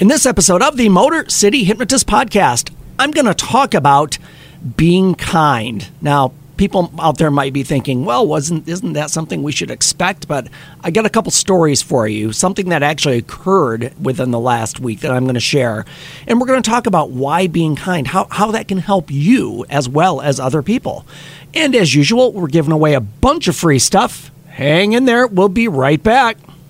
In this episode of the Motor City Hypnotist Podcast, I'm going to talk about being kind. Now, people out there might be thinking, "Well, wasn't isn't that something we should expect?" But I got a couple stories for you, something that actually occurred within the last week that I'm going to share. And we're going to talk about why being kind, how how that can help you as well as other people. And as usual, we're giving away a bunch of free stuff. Hang in there. We'll be right back.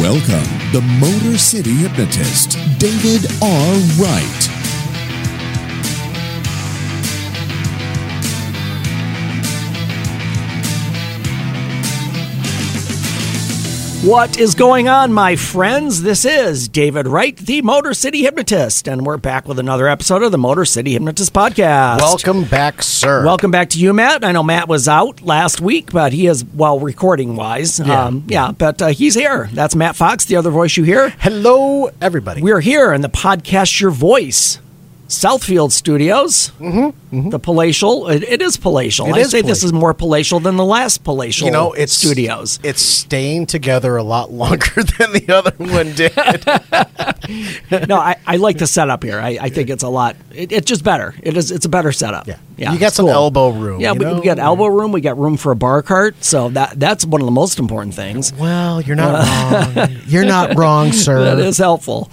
Welcome, the Motor City Hypnotist, David R. Wright. What is going on, my friends? This is David Wright, the Motor City Hypnotist, and we're back with another episode of the Motor City Hypnotist Podcast. Welcome back, sir. Welcome back to you, Matt. I know Matt was out last week, but he is, well, recording wise. Yeah. Um, yeah, but uh, he's here. That's Matt Fox, the other voice you hear. Hello, everybody. We're here in the podcast Your Voice, Southfield Studios. Mm-hmm, The palatial. It, it is palatial. It I is say this is more palatial than the last palatial you know, it's studios. It's staying together a lot longer than the other one did. no, I, I like the setup here. I, I think it's a lot. It, it's just better. It is. It's a better setup. Yeah. yeah. You got some elbow room, Yeah, we, know? we got elbow room. We got room for a bar cart. So that that's one of the most important things. well, you're not wrong. You're not wrong, sir. That is helpful.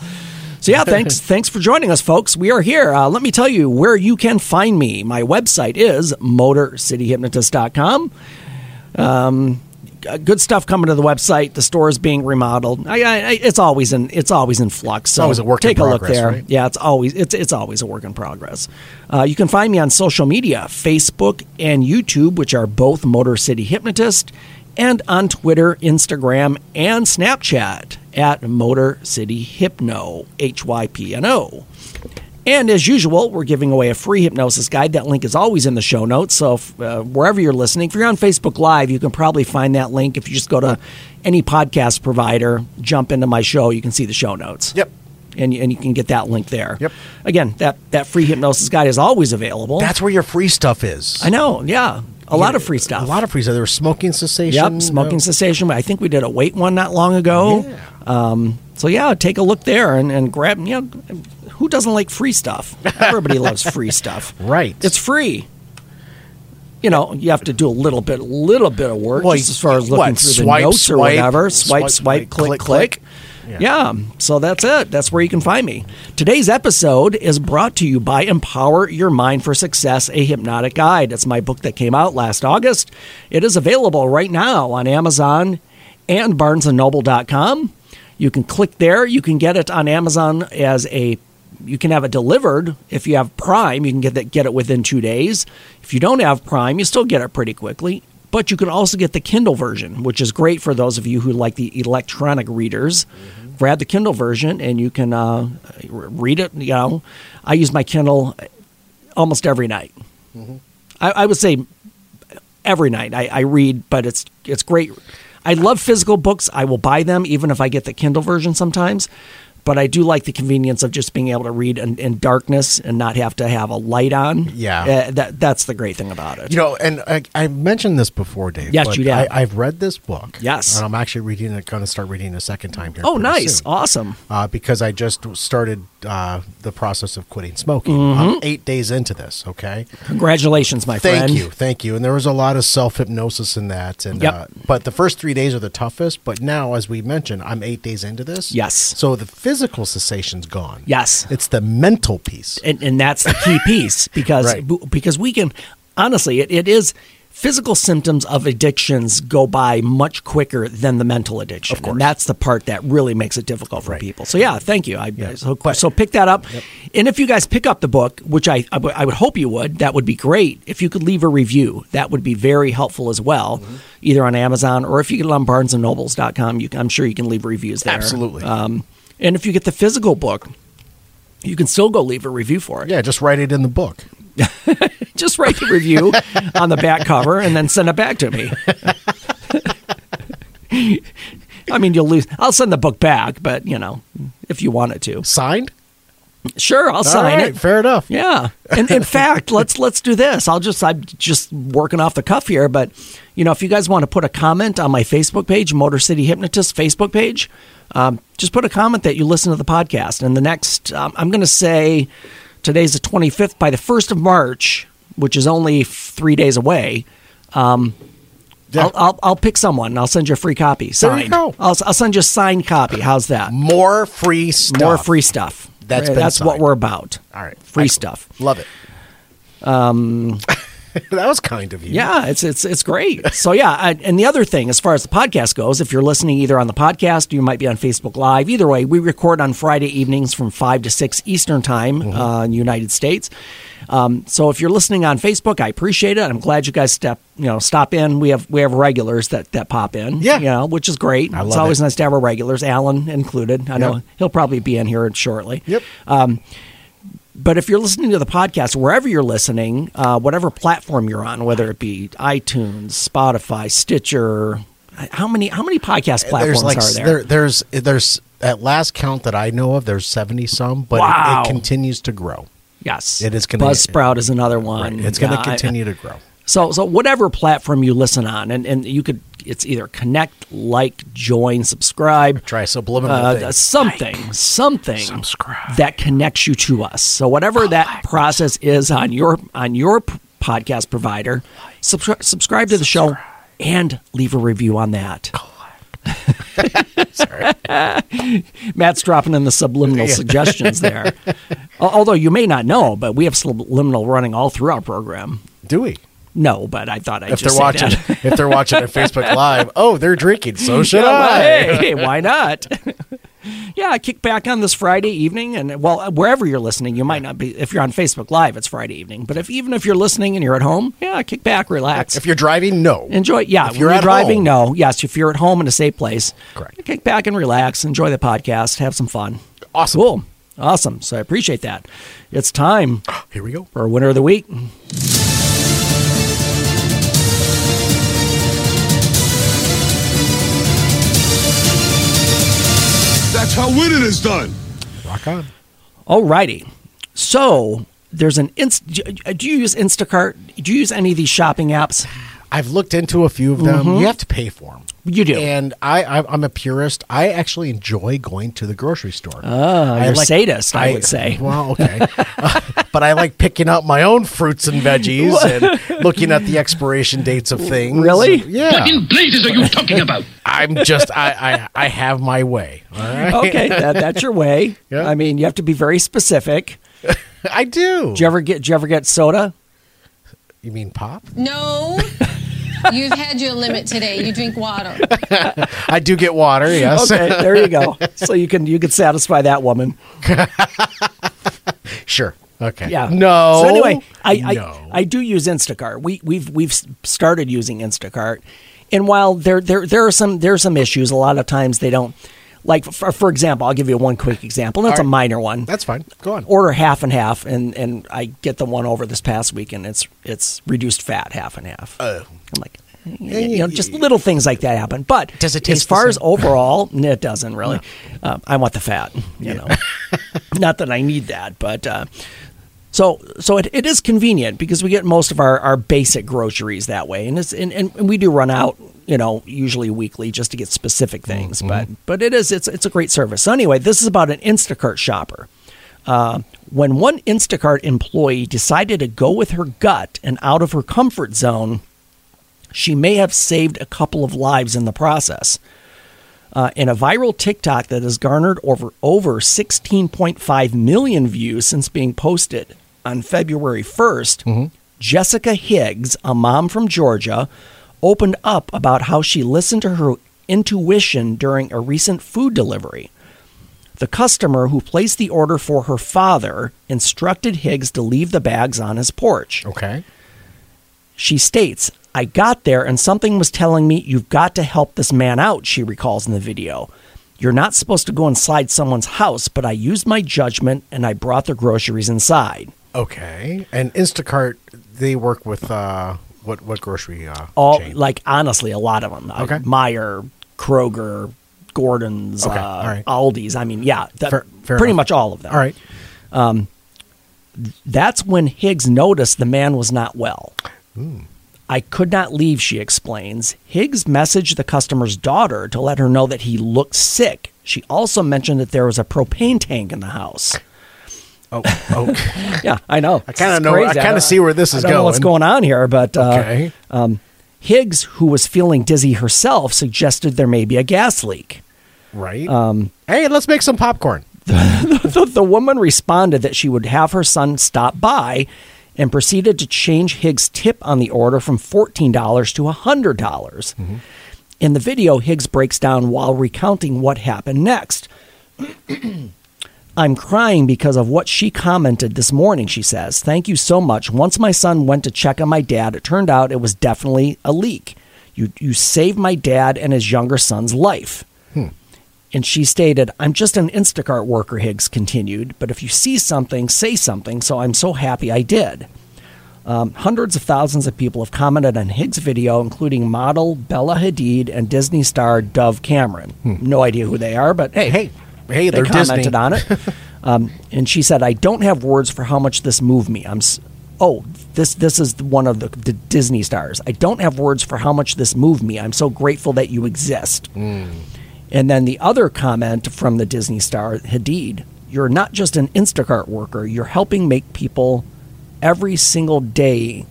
So yeah, thanks thanks for joining us, folks. We are here. Uh, let me tell you where you can find me. My website is motorcityhypnotist.com. Um, good stuff coming to the website. The store is being remodeled. I, I, it's always in it's always in flux. So always a work in take a look there. right? Yeah, it's always it's it's always a work in progress. Uh, you can find me on social media, Facebook and YouTube, which are both Motor City Hypnotist, and on Twitter, Instagram, and Snapchat at Motor City Hypno H Y P N O. And as usual, we're giving away a free hypnosis guide. That link is always in the show notes. So if, uh, wherever you're listening, if you're on Facebook Live, you can probably find that link. If you just go to any podcast provider, jump into my show, you can see the show notes. Yep. And, and you can get that link there. Yep. Again, that, that free hypnosis guide is always available. That's where your free stuff is. I know, yeah. A lot of free stuff. A lot of free stuff. There was smoking cessation. Yep, smoking uh, cessation. I think we did a weight one not long ago. Yeah. Um, so yeah, take a look there and, and grab. You know, who doesn't like free stuff? Everybody loves free stuff. Right. It's free. You know, you have to do a little bit, little bit of work Well, just as far as looking what, through swipe, the notes or whatever. Swipe, swipe, swipe, swipe, click, click, click. Yeah. Yeah. So that's it. That's where you can find me. Today's episode is brought to you by Empower Your Mind for Success, a hypnotic guide. It's my book that came out last August. It is available right now on Amazon and barnesandnoble.com. You can click there. You can get it on Amazon as a you can have it delivered if you have Prime. You can get that get it within two days. If you don't have Prime, you still get it pretty quickly. But you can also get the Kindle version, which is great for those of you who like the electronic readers. Grab the Kindle version and you can uh, read it. You know, I use my Kindle almost every night. I, I would say every night I, I read, but it's it's great. I love physical books. I will buy them even if I get the Kindle version sometimes. But I do like the convenience of just being able to read in, in darkness and not have to have a light on. Yeah. Uh, that that's the great thing about it. You know, and I, I mentioned this before, Dave. Yes, but you have. I, I've read this book. Yes. and I'm actually reading it. Going to start reading it a second time here. oh, nice, soon. awesome. uh, because I just started uh, the process of quitting smoking. Mm-hmm. I'm eight days into this. Okay, Congratulations, my thank friend. Thank you, thank you. And there was a lot of self hypnosis in that. And Yep. uh, but the first three days are the toughest. But now, as we mentioned, I'm eight days into this. Yes. So the physical cessation's gone. Yes. It's the mental piece. and, and that's the key piece because Right. because we can honestly it, it is physical symptoms of addictions go by much quicker than the mental addiction. Of course. And that's the part that really makes it difficult for Right. people. So yeah, thank you. I, so, so pick that up. And if you guys pick up the book, which I, I would- hope you would, that would be great. If you could leave a review, that would be very helpful as well, Mm-hmm. either on Amazon or if you get it on barnesandnobles.com, you I'm sure you can leave reviews there. Absolutely. Um, And if you get the physical book, you can still go leave a review for it. Yeah, just write it in the book. Just write the review on the back cover and then send it back to me. I mean, you'll lose. I'll send the book back, but you know, if you want it to, Signed? sure, I'll sign All right, it. Fair enough. Yeah. And in fact, let's let's do this. I'll just I'm just working off the cuff here, but you know, if you guys want to put a comment on my Facebook page, Motor City Hypnotist Facebook page, um, just put a comment that you listen to the podcast. And the next, um, I'm going to say today's the 25th. By the 1st of March, which is only three days away, um, Yeah. I'll, I'll I'll pick someone. I'll send you a free copy signed. I'll I'll send you a signed copy. How's that? More free stuff. More free stuff. That's Right, that's what we're about. All right. Free stuff. Love it. Um, that was kind of you. Yeah, it's it's it's great. So yeah, I, and the other thing, as far as the podcast goes, if you're listening either on the podcast, or you might be on Facebook Live. Either way, we record on Friday evenings from five to six Eastern time uh, in the United States. Um, so if you're listening on Facebook, I appreciate it. I'm glad you guys step you know stop in. We have we have regulars that that pop in. Yeah. you know, which is great. I it's always it. nice to have our regulars, Alan included. I know Yep. he'll probably be in here shortly. Yep. But if you're listening to the podcast, wherever you're listening, uh, whatever platform you're on, whether it be iTunes, Spotify, Stitcher, how many how many podcast platforms there's like are there? there- there's there's at last count that I know of, there's seventy some, but it- it, continues to grow. Yes, it is gonna- Buzzsprout is another one. It's going to Yeah, I- continue to grow. So so whatever platform you listen on, and, and you could it's either connect, like, join, subscribe. Try subliminal Uh, thing. something, something Subscribe. that connects you to us. So whatever that process is on your on your podcast provider, subscri- subscribe to the show and leave a review on that. Matt's dropping in the subliminal suggestions there. Although you may not know, but we have subliminal running all through our program. Do we? No, but I thought I'd If just they're say watching, that. if they're watching on Facebook Live, oh, they're drinking. So should Yeah, I. hey, why not? Yeah, kick back on this Friday evening, and well, wherever you're listening, you might not be. If you're on Facebook Live, it's Friday evening. But if even if you're listening and you're at home, yeah, kick back, relax, If you're driving, no. enjoy. Yeah, if you're at driving, home- no. Yes, if you're at home in a safe place, Correct. Kick back and relax, enjoy the podcast, have some fun. Awesome. Cool, awesome. So I appreciate that. It's time Here we go. for a winner of the week. That's how winning is done. Rock on. Alrighty. So there's an inst. Do you use Instacart? Do you use any of these shopping apps? I've looked into a few of them. Mm-hmm. You have to pay for them. You do. And I, I, I'm a purist. I actually enjoy going to the grocery store. Ah, I you're a sadist, I would say. Well, okay. Uh, but I like picking out my own fruits and veggies and looking at the expiration dates of things. Really? Yeah. What in blazes are you talking about? I'm just, I, I, I have my way. All right. okay, that, that's your way. Yeah. I mean, you have to be very specific. I do. Do you ever get? Did you ever get soda? You mean pop? No. You've had your limit today. You drink water. I do get water, yes. Okay, there you go. So you can you can satisfy that woman. Sure. Okay. Yeah. No. So anyway, I I, No. I do use Instacart. We we've we've started using Instacart, and while there there there are some there are some issues, a lot of times they don't. Like for, for example, I'll give you one quick example. That's It's All a minor one. That's fine. Go on. order half and half, and and I get the one over this past week, and it's it's reduced fat half and half. Oh. I'm like, you know, just little things like that happen. But Does it as far as overall, it doesn't really. Uh, I want the fat, you know. Not that I need that, but. Uh, so, so it, it is convenient because we get most of our, our basic groceries that way, and it's and, and we do run out, you know, usually weekly just to get specific things. But but it is it's it's a great service. So anyway, this is about an Instacart shopper. Uh, when one Instacart employee decided to go with her gut and out of her comfort zone, she may have saved a couple of lives in the process. Uh, in a viral TikTok that has garnered over over 16.5 million views since being posted on February 1st, Jessica Higgs, a mom from Georgia, opened up about how she listened to her intuition during a recent food delivery. The customer who placed the order for her father instructed Higgs to leave the bags on his porch. Okay. She states, I got there and something was telling me you've got to help this man out, she recalls in the video. You're not supposed to go inside someone's house, but I used my judgment and I brought the groceries inside. Okay. And Instacart, they work with uh, what what grocery uh, All chain? like honestly, a lot of them. Uh, Okay. Meijer, Kroger, Gordon's, Okay, uh, right. Aldi's. I mean, yeah, that, Fair- fair pretty enough. much all of them. All right. That's when Higgs noticed the man was not well. Hmm. I could not leave, she explains. Higgs messaged the customer's daughter to let her know that he looked sick. She also mentioned that there was a propane tank in the house. Oh, oh. Yeah, I know. I kinda It's know- I kinda see where this I is know what's going. going on here, but uh, okay. Higgs, who was feeling dizzy herself, suggested there may be a gas leak. right. Um, hey, let's make some popcorn. the, the woman responded that she would have her son stop by and proceeded to change Higgs' tip on the order from $14 to 100. dollars In the video, Higgs breaks down while recounting what happened next. I'm crying because of what she commented this morning, she says. Thank you so much. Once my son went to check on my dad, it turned out it was definitely a leak. You, you saved my dad and his younger son's life. And she stated, I'm just an Instacart worker, Higgs continued, but if you see something, say something, so I'm so happy I did. Um, hundreds of thousands of people have commented on Higgs' video, including model Bella Hadid and Disney star Dove Cameron. No idea who they are, but hey, Hey, hey, they they're commented Disney. on it. um, and she said, "I don't have words for how much this moved me. I'm s- oh, this this is one of the, the Disney stars. I don't have words for how much this moved me. I'm so grateful that you exist." And then the other comment from the Disney star Hadid, "You're not just an Instacart worker. You're helping make people every single day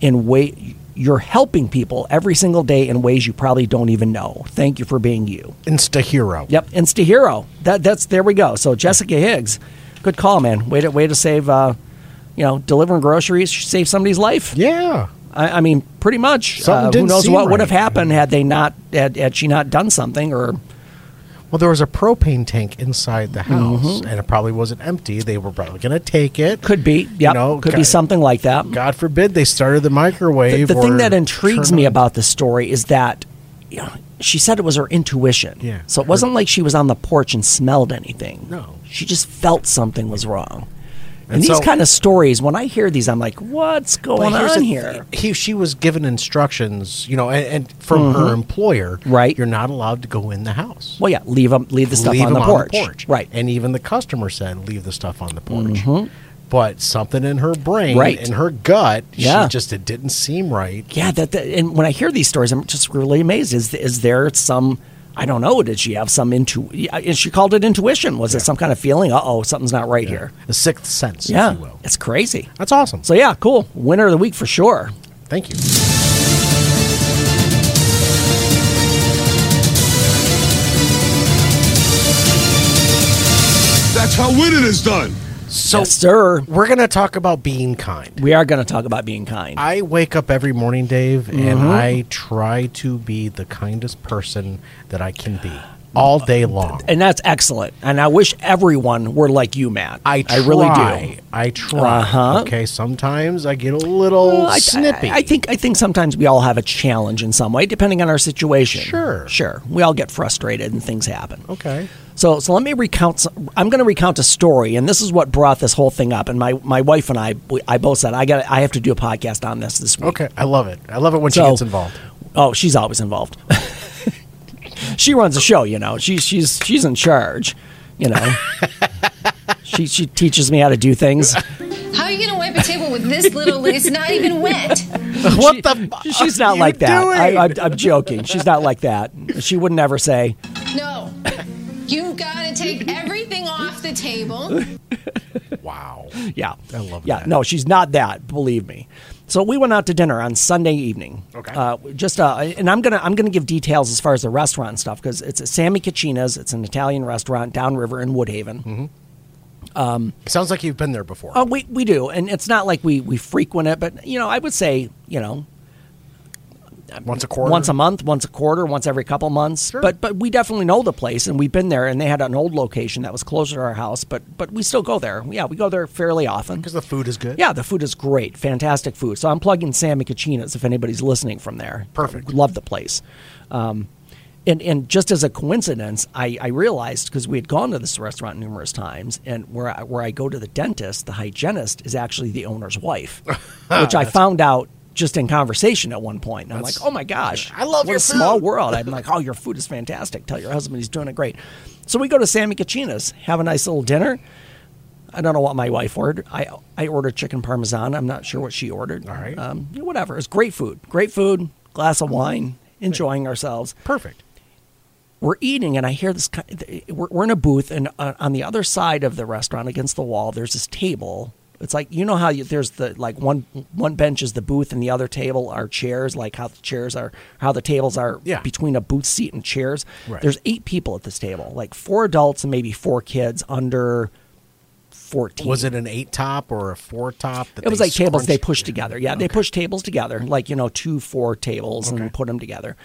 in way." You're helping people every single day in ways you probably don't even know. Thank you for being you. Insta hero. Yep, Insta Hero. That that's there we go. So Jessica Higgs, good call, man. Way to way to save. Uh, you know, delivering groceries save somebody's life. Yeah. I, I mean, pretty much. Uh, who knows what would have happened had they not had, had she not done something or Well, there was a propane tank inside the house, Mm-hmm. and it probably wasn't empty. They were probably going to take it. could be. Yep, know, could be something like that. God forbid they started the the microwave. the thing or that intrigues me on- about this story is that you know, she said it was her intuition. Yeah. So it wasn't like she was on the porch and smelled anything. No. She just felt something was wrong. And, And these so- kind of stories, when I hear these, I'm like, what's going on the- here? He, she was given instructions, you know, and, and from her employer, Mm-hmm. Right. You're not allowed to go in the house. Well, yeah, leave 'em- leave the stuff leave on the, them porch. Right. And even the customer said, leave the stuff on the porch. But something in her brain, Mm-hmm. Right. in her gut, Yeah. she just it didn't seem right. yeah, that, that and when I hear these stories, I'm just really amazed. Is is there some? I don't know. Did she have some intu? she called it intuition. Was it some kind of feeling? Uh oh, something's not right here. The sixth sense, Yeah, if you will. it's crazy. That's awesome. So yeah, cool. Winner of the week for sure. Thank you. That's how winning is done. So, yes, sir. we're going to talk about being kind. We are going to talk about being kind. I wake up every morning, Dave, and Mm-hmm. I try to be the kindest person that I can be all day long. and that's excellent. And I wish everyone were like you, Matt. I, try, really do. I try. Uh-huh. Okay, sometimes I get a little Well, I, snippy. I, I think I think sometimes we all have a challenge in some way, depending on our situation. Sure. sure. We all get frustrated and things happen. Okay. So, so let me recount. Some, I'm going to recount a story, and this is what brought this whole thing up. And my, my wife and I, we, I both said I got I have to do a podcast on this this week. Okay. I love it. I love it when So- she gets involved. Oh, she's always involved. she runs the show, you know. She's she's she's in charge, you know. she she teaches me how to do things. How are you going to wipe a table with this little? It's not even wet. what She- the? fuck She's are not you like that. I, doing? I'm, I'm joking. She's not like that. She would never say, No. you've got to take everything off the table. wow. Yeah. I love yeah, that. no, she's not that, believe me. So we went out to dinner on Sunday evening. Okay. Uh, just uh, and I'm gonna I'm gonna give details as far as the restaurant and stuff because it's Sammy Cucina's. It's an Italian restaurant downriver in Woodhaven. Sounds like you've been there before. Oh, we we do, and it's not like we we frequent it, but you know, I would say you know once a quarter. once a month, once a quarter, once every couple months. Sure. But but we definitely know the place, and we've been there. And they had an old location that was closer to our house, but but we still go there. Yeah, we go there fairly often. because the food is good. Yeah, the food is great, fantastic food. So I'm plugging Sammy Cucina's if anybody's listening from there. Perfect. Love the place. Um, And, and just as a coincidence, I, I realized because we had gone to this restaurant numerous times, and where I, where I go to the dentist, the hygienist is actually the owner's wife, which I found out just in conversation at one point. And I'm like, oh my gosh, I love your a small world. I'm like, oh, your food is fantastic. Tell your husband he's doing it great. So we go to Sammy Cucina's, have a nice little dinner. I don't know what my wife ordered. I I ordered chicken parmesan. I'm not sure what she ordered. All right. um, whatever. It's great food. Great food. Glass of wine. Enjoying ourselves Perfect. we're eating and I hear this. We're, we're in a booth, and uh, on the other side of the restaurant, against the wall, there's this table. It's like you know how you, there's the like one one bench is the booth, and the other table are chairs. Like how the chairs are, how the tables are Yeah. between a booth seat and chairs. Right. There's eight people at this table, like four adults and maybe four kids under fourteen. Was it an eight top or a four top? That It was like tables they scrunched? pushed together. Yeah, they pushed tables together, like you know, two four tables and put them together.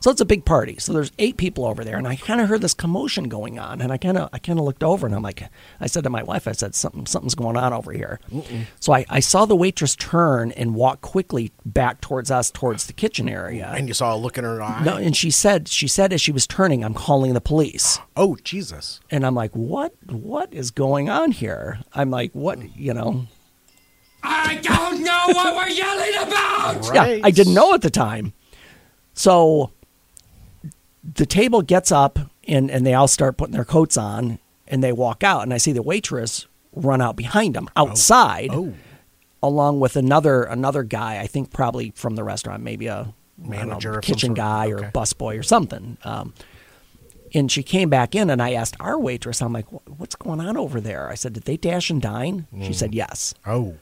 So it's a big party. So there's eight people over there, and I kind of heard this commotion going on, and I kind of I kind of looked over, and I'm like, I said to my wife, I said something something's going on over here. So I, I saw the waitress turn and walk quickly back towards us, towards the kitchen area. And you saw a look in her eye. no, and she said she said as she was turning, I'm calling the police. Oh Jesus! And I'm like, what? What is going on here? I'm like, what? You know, I don't know what we're yelling about! Yeah, I didn't know at the time. So the table gets up and, and they all start putting their coats on and they walk out and I see the waitress run out behind them outside Oh, along with another another guy, I think probably from the restaurant, maybe a know, Manager of some kitchen guy or Okay. busboy or something. Um, and she came back in and I asked our waitress, I'm like, what's going on over there? I said, did they dash and dine? Mm. She said, yes. oh,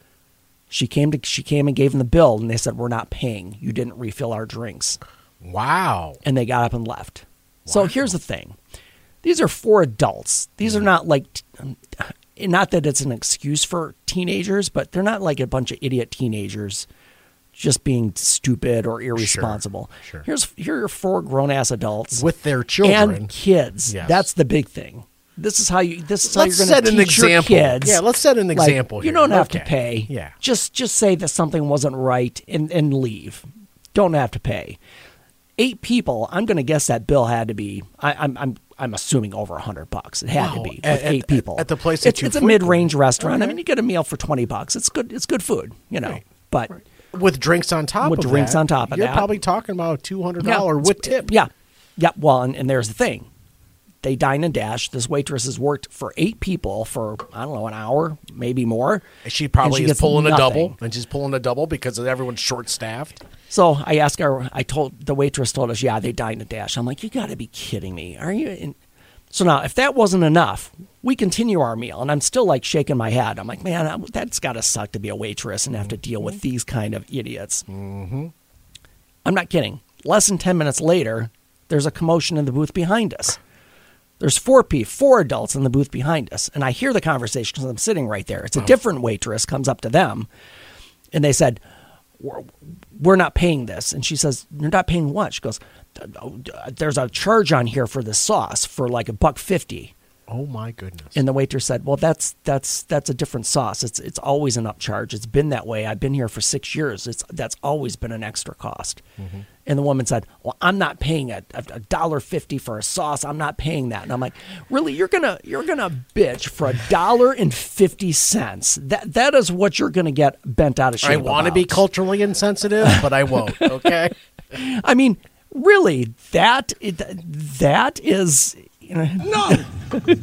She came to she came and gave them the bill, and they said we're not paying. You didn't refill our drinks, wow! and they got up and left. So here's the thing: these are four adults. These Mm. are not like, um, not that it's an excuse for teenagers, but they're not like a bunch of idiot teenagers just being stupid or irresponsible. sure. Here's here are four grown ass adults With their children. and kids. Yes. That's the big thing. This is how you. This is how Let's you're going set to an teach your example. kids. Yeah, let's set an Like, example You don't have to pay. Yeah. Just just say that something wasn't right and and leave. Don't have to pay. Eight people. I'm going to guess that bill had to be. I, I'm I'm I'm assuming over a hundred bucks. It had to be with At- at- eight people at the place that It's, it's a mid-range restaurant. I mean, you get a meal for twenty bucks. It's good. It's good food. You know, Right. but. with drinks on top With of drinks that, on top of you're that. probably talking about two hundred Yeah, with tip. Yeah, yeah. Well, and, and there's the thing: they dine and dash. This waitress has worked for eight people for I don't know an hour, maybe more. She probably she is pulling a double, and she's pulling a double because everyone's short staffed. So I asked her. I told the waitress told us, yeah, they dine and dash. I'm like, you got to be kidding me. Are you? In? So now, if that wasn't enough, we continue our meal, and I'm still like shaking my head. I'm like, man, that's got to suck to be a waitress and have to deal with these kind of idiots. Mm-hmm. I'm not kidding. Less than ten minutes later, there's a commotion in the booth behind us. There's four p four adults in the booth behind us, and I hear the conversation because I'm sitting right there. It's a different waitress comes up to them, and they said, we're, we're not paying this. And she says, You're not paying what? She goes, oh, uh, There's a charge on here for the sauce for like a buck fifty. Oh my goodness! And the waiter said, Well, that's that's that's a different sauce. It's it's always an upcharge. It's been that way. I've been here for six years. It's that's always been an extra cost. Mm-hmm. And the woman said, Well, I'm not paying a a dollar fifty for a sauce. I'm not paying that. And I'm like, Really? You're gonna you're gonna bitch for a dollar and fifty cents. That that is what you're gonna get bent out of shape. I want to be culturally insensitive, but I won't. Okay. I mean, really, that that is. You know, No!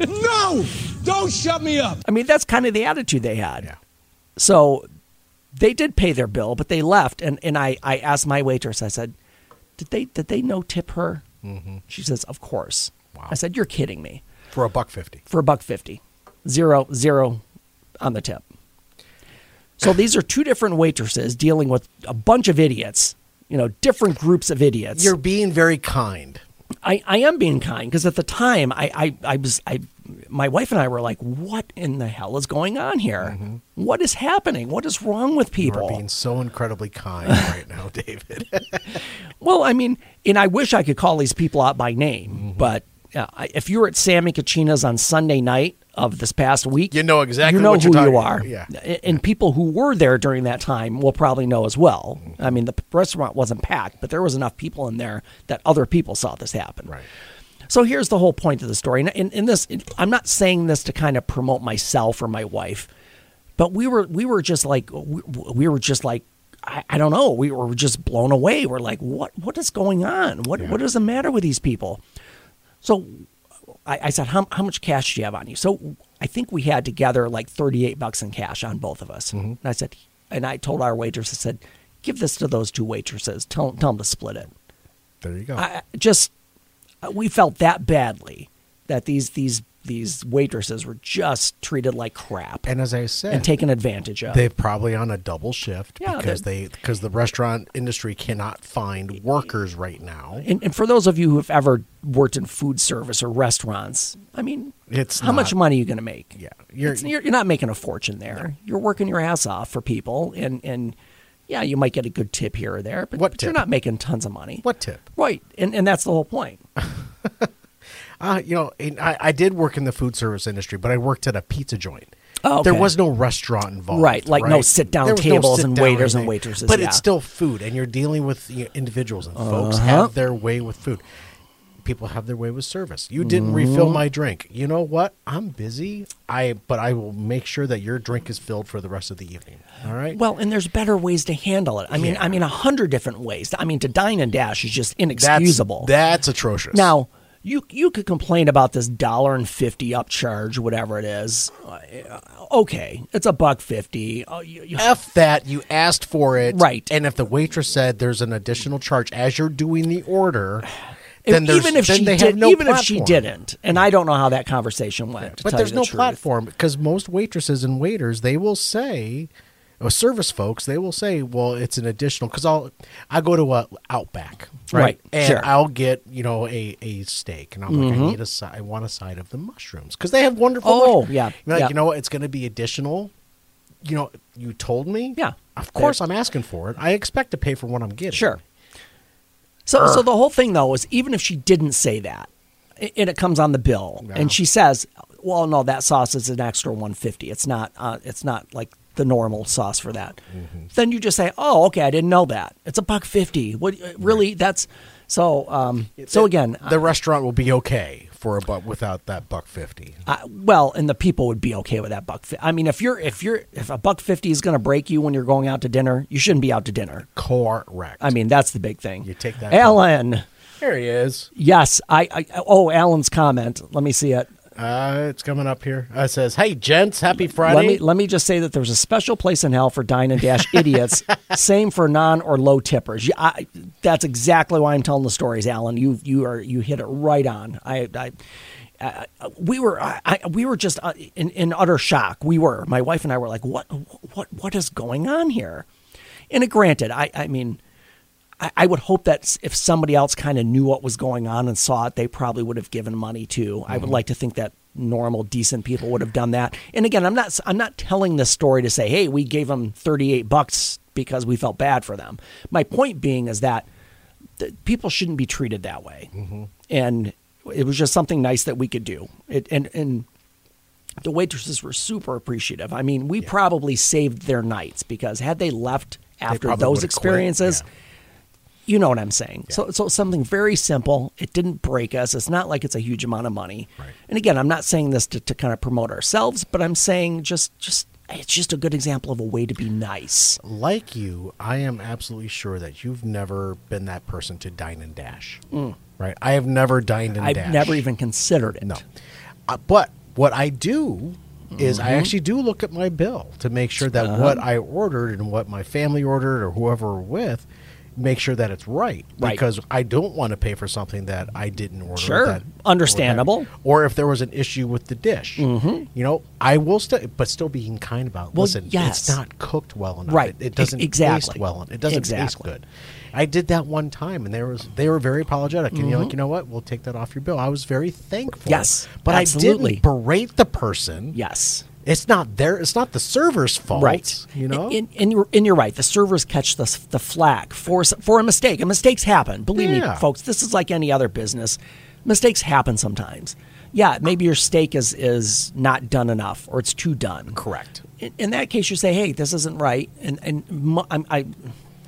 no! Don't shut me up! I mean, that's kind of the attitude they had. Yeah. So they did pay their bill, but they left. And, and I, I asked my waitress, I said, did they, did they no tip her? Mm-hmm. She says, of course. Wow. I said, you're kidding me. For a buck fifty. For a buck fifty. Zero, zero on the tip. So these are two different waitresses dealing with a bunch of idiots, you know, different groups of idiots. You're being very kind. I, I am being kind because at the time I, I, I was I my wife and I were like, what in the hell is going on here? What is happening? What is wrong with You are people? being so incredibly kind right now, David. Well, I mean, and I wish I could call these people out by name, but uh, if you were at Sammy Cucina's on Sunday night of this past week, You know exactly you know what who you are. yeah. A- And people who were there during that time will probably know as well. I mean, the restaurant wasn't packed, but there was enough people in there that other people saw this happen. Right. So here's the whole point of the story. And in, in this, I'm not saying this to kind of promote myself or my wife, but we were we were just like we, we were just like I, I don't know. We were just blown away. We're like, what what is going on? What what is the matter with these people? So I, I said, how, how much cash do you have on you? So I think we had together like 38 bucks in cash on both of us. Mm-hmm. And I said, and I told our waitress, I said, give this to those two waitresses. Tell, tell them to split it. There you go. I, just we felt that badly that these these these waitresses were just treated like crap and as I said, and taken advantage of. they're probably on a double shift Yeah, because they're- because the restaurant industry cannot find workers right now. and, and for those of you who have ever worked in food service or restaurants, I mean, It's how much not- money are you going to make? Yeah, you're, you're- you're you're not making a fortune there. You're working your ass off for people, and and yeah, you might get a good tip here or there, but, What but you're not making tons of money. What tip? Right, and and that's the whole point. Uh, you know, and I, I did work in the food service industry, but I worked at a pizza joint. Oh, There was no restaurant involved. Right, like no sit-down There was tables and waiters and waitresses, But yeah. it's still food, and you're dealing with you know, individuals, and folks Uh-huh. have their way with food. People have their way with service. You didn't Mm-hmm. refill my drink. You know what? I'm busy. I but I will make sure that your drink is filled for the rest of the evening. All right. Well, and there's better ways to handle it. I mean, Yeah. I mean, a hundred different ways. I mean, to dine and dash is just inexcusable. that's atrocious. Now, you you could complain about this dollar and fifty upcharge, whatever it is. Uh, Okay, it's a buck fifty. Oh, you, you, F that you asked for it, Right. And if the waitress said there's an additional charge as you're doing the order, then even if then she they did, no even if she platform. didn't, and I don't know how that conversation went. to But there's the no truth. platform because most waitresses and waiters they will say, or service folks they will say, well, it's an additional because I'll I go to a Outback right, Right, and sure. Mm-hmm. I'll get you know a, a steak and I'm like I need a side I want a side of the mushrooms because they have wonderful. Oh, mushrooms. yeah, like yeah. you know what it's going to be additional. You know, you told me. Yeah. of course I'm asking for it. I expect to pay for what I'm getting. Sure. So, so the whole thing though is even if she didn't say that, and it comes on the bill, Yeah. and she says, "Well, no, that sauce is an extra one fifty. It's not. Uh, it's not like the normal sauce for that." Mm-hmm. Then you just say, "Oh, okay, I didn't know that. It's a buck fifty. What really? That's so. Um, so again, the restaurant will be okay for a buck without that buck fifty. I, well, and the people would be okay with that buck. fi- I mean, if you're if you're if a buck fifty is going to break you when you're going out to dinner, you shouldn't be out to dinner. Correct. I mean, that's the big thing. You take that- Alan. there he is. Yes, I, I. Oh, Alan's comment. Let me see it. Uh, it's coming up here. Uh, it says, "Hey, gents, happy Friday." Let me let me just say that there's a special place in hell for dine and dash idiots. Same for non or low tippers. Yeah, I, that's exactly why I'm telling the stories, Alan. You you are you hit it right on. I. I uh, we were I, I, we were just uh, in, in utter shock. We were my wife and I were like, what what what is going on here? And uh, granted, I I mean, I, I would hope that if somebody else kind of knew what was going on and saw it, they probably would have given money too. I would like to think that normal, decent people would have done that. And again, I'm not I'm not telling this story to say, hey, we gave them 38 bucks because we felt bad for them. My point being is that th- people shouldn't be treated that way, and it was just something nice that we could do. It and and the waitresses were super appreciative. I mean, we probably saved their nights because had they left after probably those experiences, yeah. You know what I'm saying. So, so something very simple. It didn't break us. It's not like it's a huge amount of money. Right. And again, I'm not saying this to, to kind of promote ourselves, but I'm saying just just it's just a good example of a way to be nice. like you, I am absolutely sure that you've never been that person to dine and dash. Right? I have never dined and dash. I've dashed. never even considered it. No. Uh, but what I do is Mm-hmm. I actually do look at my bill to make sure that Uh-huh. what I ordered and what my family ordered or whoever we're with, make sure that it's right. Right. Because I don't want to pay for something that I didn't order. Sure. that- Understandable. Or, that- or if there was an issue with the dish, mm-hmm. you know, I will still, but still being kind about. Well, Listen, yes. it's not cooked well enough. Right. It, it doesn't exactly. taste well. It doesn't taste good. I did that one time, and there was they were very apologetic, and Mm-hmm. you're like, you know what? We'll take that off your bill. I was very thankful. Yes, but absolutely. I didn't berate the person. Yes. It's not their. It's not the server's fault. Right. You know. and, and you're and you're right. The servers catch the the flack for for a mistake. And mistakes happen. Believe Yeah. me, folks. This is like any other business. Mistakes happen sometimes. yeah, maybe your steak is is not done enough or it's too done. Correct. In, in that case, you say, "Hey, this isn't right," and and I'm, I.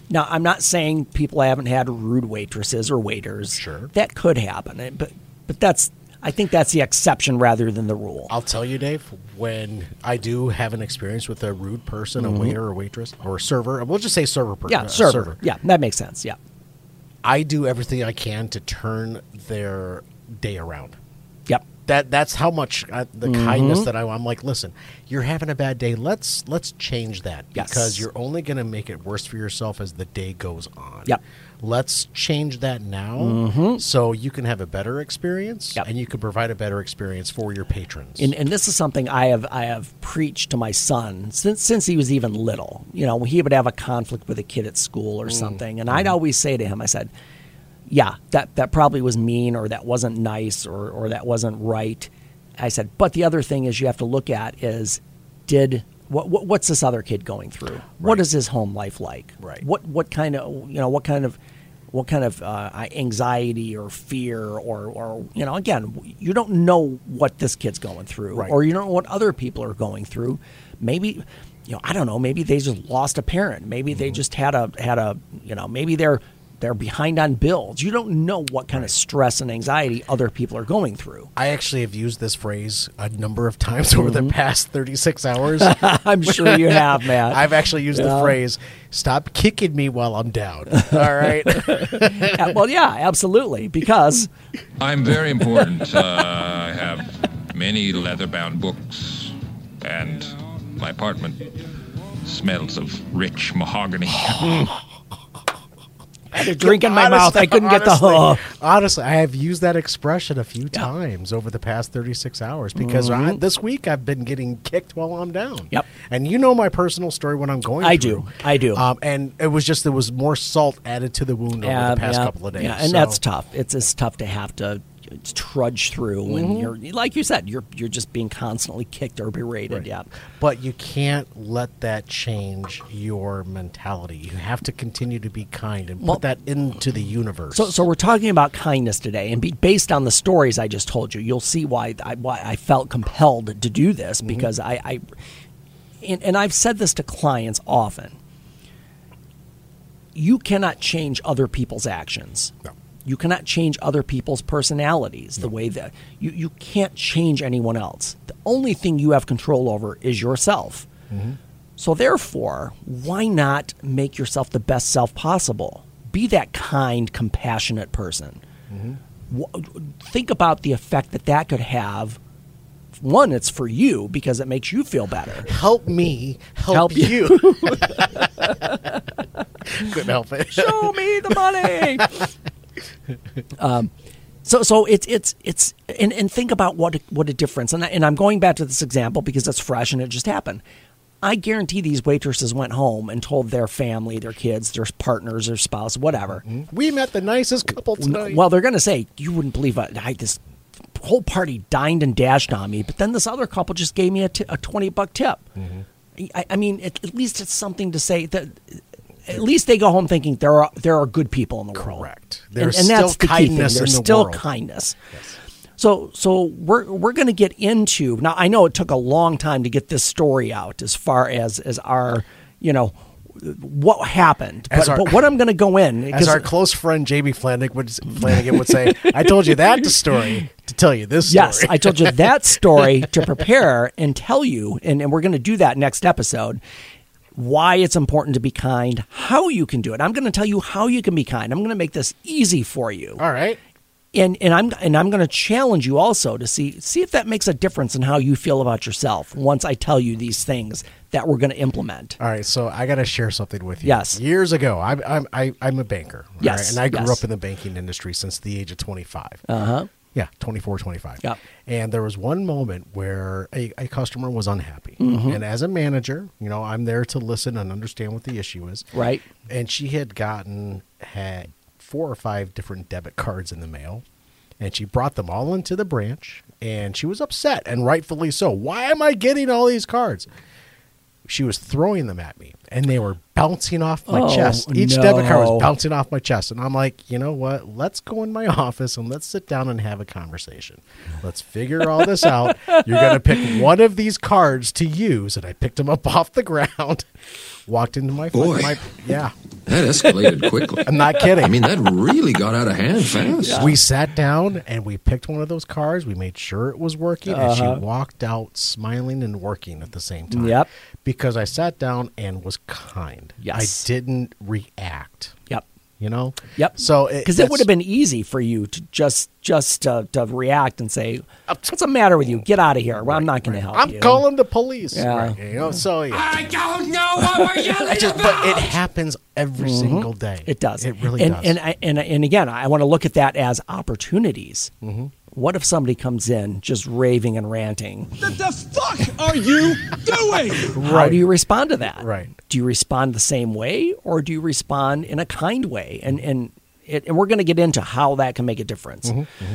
Now, I'm not saying people haven't had rude waitresses or waiters. Sure. that could happen, eh, but but that's I think that's the exception rather than the rule. I'll tell you, Dave, when I do have an experience with a rude person, a waiter or waitress or a server, we'll just say server person. Mm-hmm. yeah, server. Yeah, that makes sense. Yeah, I do everything I can to turn their day around. yep. That that's how much uh, the Mm-hmm. kindness that I, I'm like. Listen, you're having a bad day. Let's let's change that Yes. because you're only going to make it worse for yourself as the day goes on. Yep. Let's change that now so you can have a better experience Mm-hmm. Yep. and you can provide a better experience for your patrons. and, and this is something I have I have preached to my son since since he was even little. You know, he would have a conflict with a kid at school or something, and I'd always say to him, I said, "Yeah, that that probably was mean, or that wasn't nice, or or that wasn't right." I said, but the other thing is you have to look at is did what, what what's this other kid going through? What is his home life like? Right. What what kind of you know what kind of what kind of uh, anxiety or fear or or you know again you don't know what this kid's going through Right. or you don't know what other people are going through. Maybe you know I don't know. Maybe they just lost a parent. Maybe they just had a had a you know maybe they're they're behind on bills. You don't know what kind of stress and anxiety other people are going through. I actually have used this phrase a number of times over Mm-hmm. the past 36 hours. I'm sure you have, Matt. I've actually used the phrase "Stop kicking me while I'm down." All right. Yeah, well, yeah, absolutely. Because I'm very important. uh, I have many leather-bound books, and my apartment smells of rich mahogany. Had a drink in my mouth. I couldn't get the honestly- huh. Honestly, I have used that expression a few times over the past 36 hours because I, this week I've been getting kicked while I'm down. Mm-hmm. Yep. And you know my personal story when I'm going I through. do. I do. Um, and it was just there was more salt added to the wound over the past yeah, couple of days. Yeah, and So- that's tough. It's it's tough to have to trudge through when Mm-hmm. you're like you said you're you're just being constantly kicked or berated. Yeah. But you can't let that change your mentality. You have to continue to be kind and put that into the universe. So, so we're talking about kindness today, and be, based on the stories I just told you, you'll see why I, why I felt compelled to do this Mm-hmm. because I, I and, and I've said this to clients often. You cannot change other people's actions. No. You cannot change other people's personalities. The way that you, you can't change anyone else. The only thing you have control over is yourself. Mm-hmm. So therefore, why not make yourself the best self possible? Be that kind, compassionate person. Mm-hmm. Wh- Think about the effect that that could have. One, it's for you because it makes you feel better. help me help, Help you. Couldn't help it. Show me the money. um, so so it's it's it's and, and think about what a, what a difference. And I, and I'm going back to this example because it's fresh and it just happened. I guarantee these waitresses went home and told their family, their kids, their partners, their spouse, whatever. We met the nicest couple tonight. Well, they're going to say, you wouldn't believe it. I, this whole party dined and dashed on me, but then this other couple just gave me a, 20 buck tip. I, I mean, at, at least it's something to say that at least they go home thinking there are there are good people in the world. Correct. And, There's and that's still the key thing. kindness There's the still world. kindness. So so we're we're going to get into now. I know it took a long time to get this story out as far as as our you know what happened, but, our- but what I'm going to go in as our close friend Jamie Flanagan would, Flanagan would say, I told you that story to tell you this story. Yes, I told you that story to prepare and tell you, and, and we're going to do that next episode. Why it's important to be kind, how you can do it. I'm going to tell you how you can be kind. I'm going to make this easy for you, All right. and and I'm and I'm going to challenge you also to see see if that makes a difference in how you feel about yourself. Once I tell you these things that we're going to implement. All right, so I got to share something with you. Yes. Years ago, I'm I'm I, I'm a banker. Yes, right, and I grew yes. up in the banking industry since the age of 25. Uh huh. Yeah, 24, 25. Yep. And there was one moment where a, a customer was unhappy. Mm-hmm. And as a manager, you know, I'm there to listen and understand what the issue is. Right. And she had gotten had four or five different debit cards in the mail. And she brought them all into the branch and she was upset and rightfully so. Why am I getting all these cards? She was throwing them at me. and they were bouncing off my Oh, chest. Each debit card was bouncing off my chest, and I'm like, you know what? Let's go in my office and let's sit down and have a conversation. Let's figure all this out. You're gonna pick one of these cards to use, and I picked them up off the ground. Walked into my Boy. my yeah. That escalated quickly. I'm not kidding. I mean, that really got out of hand fast. We sat down and we picked one of those cards. We made sure it was working, and she Uh-huh. walked out smiling and working at the same time. Yep. Because I sat down and was kind. Yes. I didn't react. Yep. You know. Yep. So because it would have been easy for you to just just uh, to react and say, "What's the matter with you? Get out of here. Well, I'm not going to help I'm you." calling the police. Yeah. Right, you know. So yeah. I don't know what we're yelling I just, about. but it happens every single day. Mm-hmm. It does. It really and, does. And I- and and again, I want to look at that as opportunities. Mm-hmm. What if somebody comes in just raving and ranting? What the fuck are you doing? How do you respond to that? Right. Do you respond the same way, or do you respond in a kind way? And and it, and we're going to get into how that can make a difference.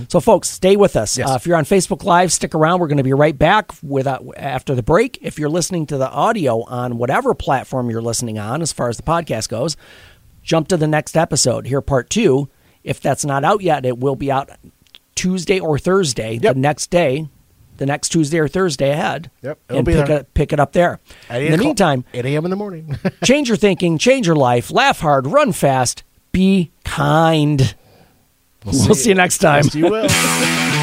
So, folks, stay with us. Mm-hmm, Yes. Uh, if you're on Facebook Live, stick around. We're going to be right back with uh, after the break. If you're listening to the audio on whatever platform you're listening on, as far as the podcast goes, jump to the next episode. Here, part two. If that's not out yet, it will be out Tuesday or Thursday. Yep. The next day, the next Tuesday or Thursday ahead. Yep, it'll and be pick there. it pick it up there. In the meantime, 8 a.m. in the morning. change your thinking, change your life, laugh hard, run fast, be kind. We'll, see you next time. Yes, you will.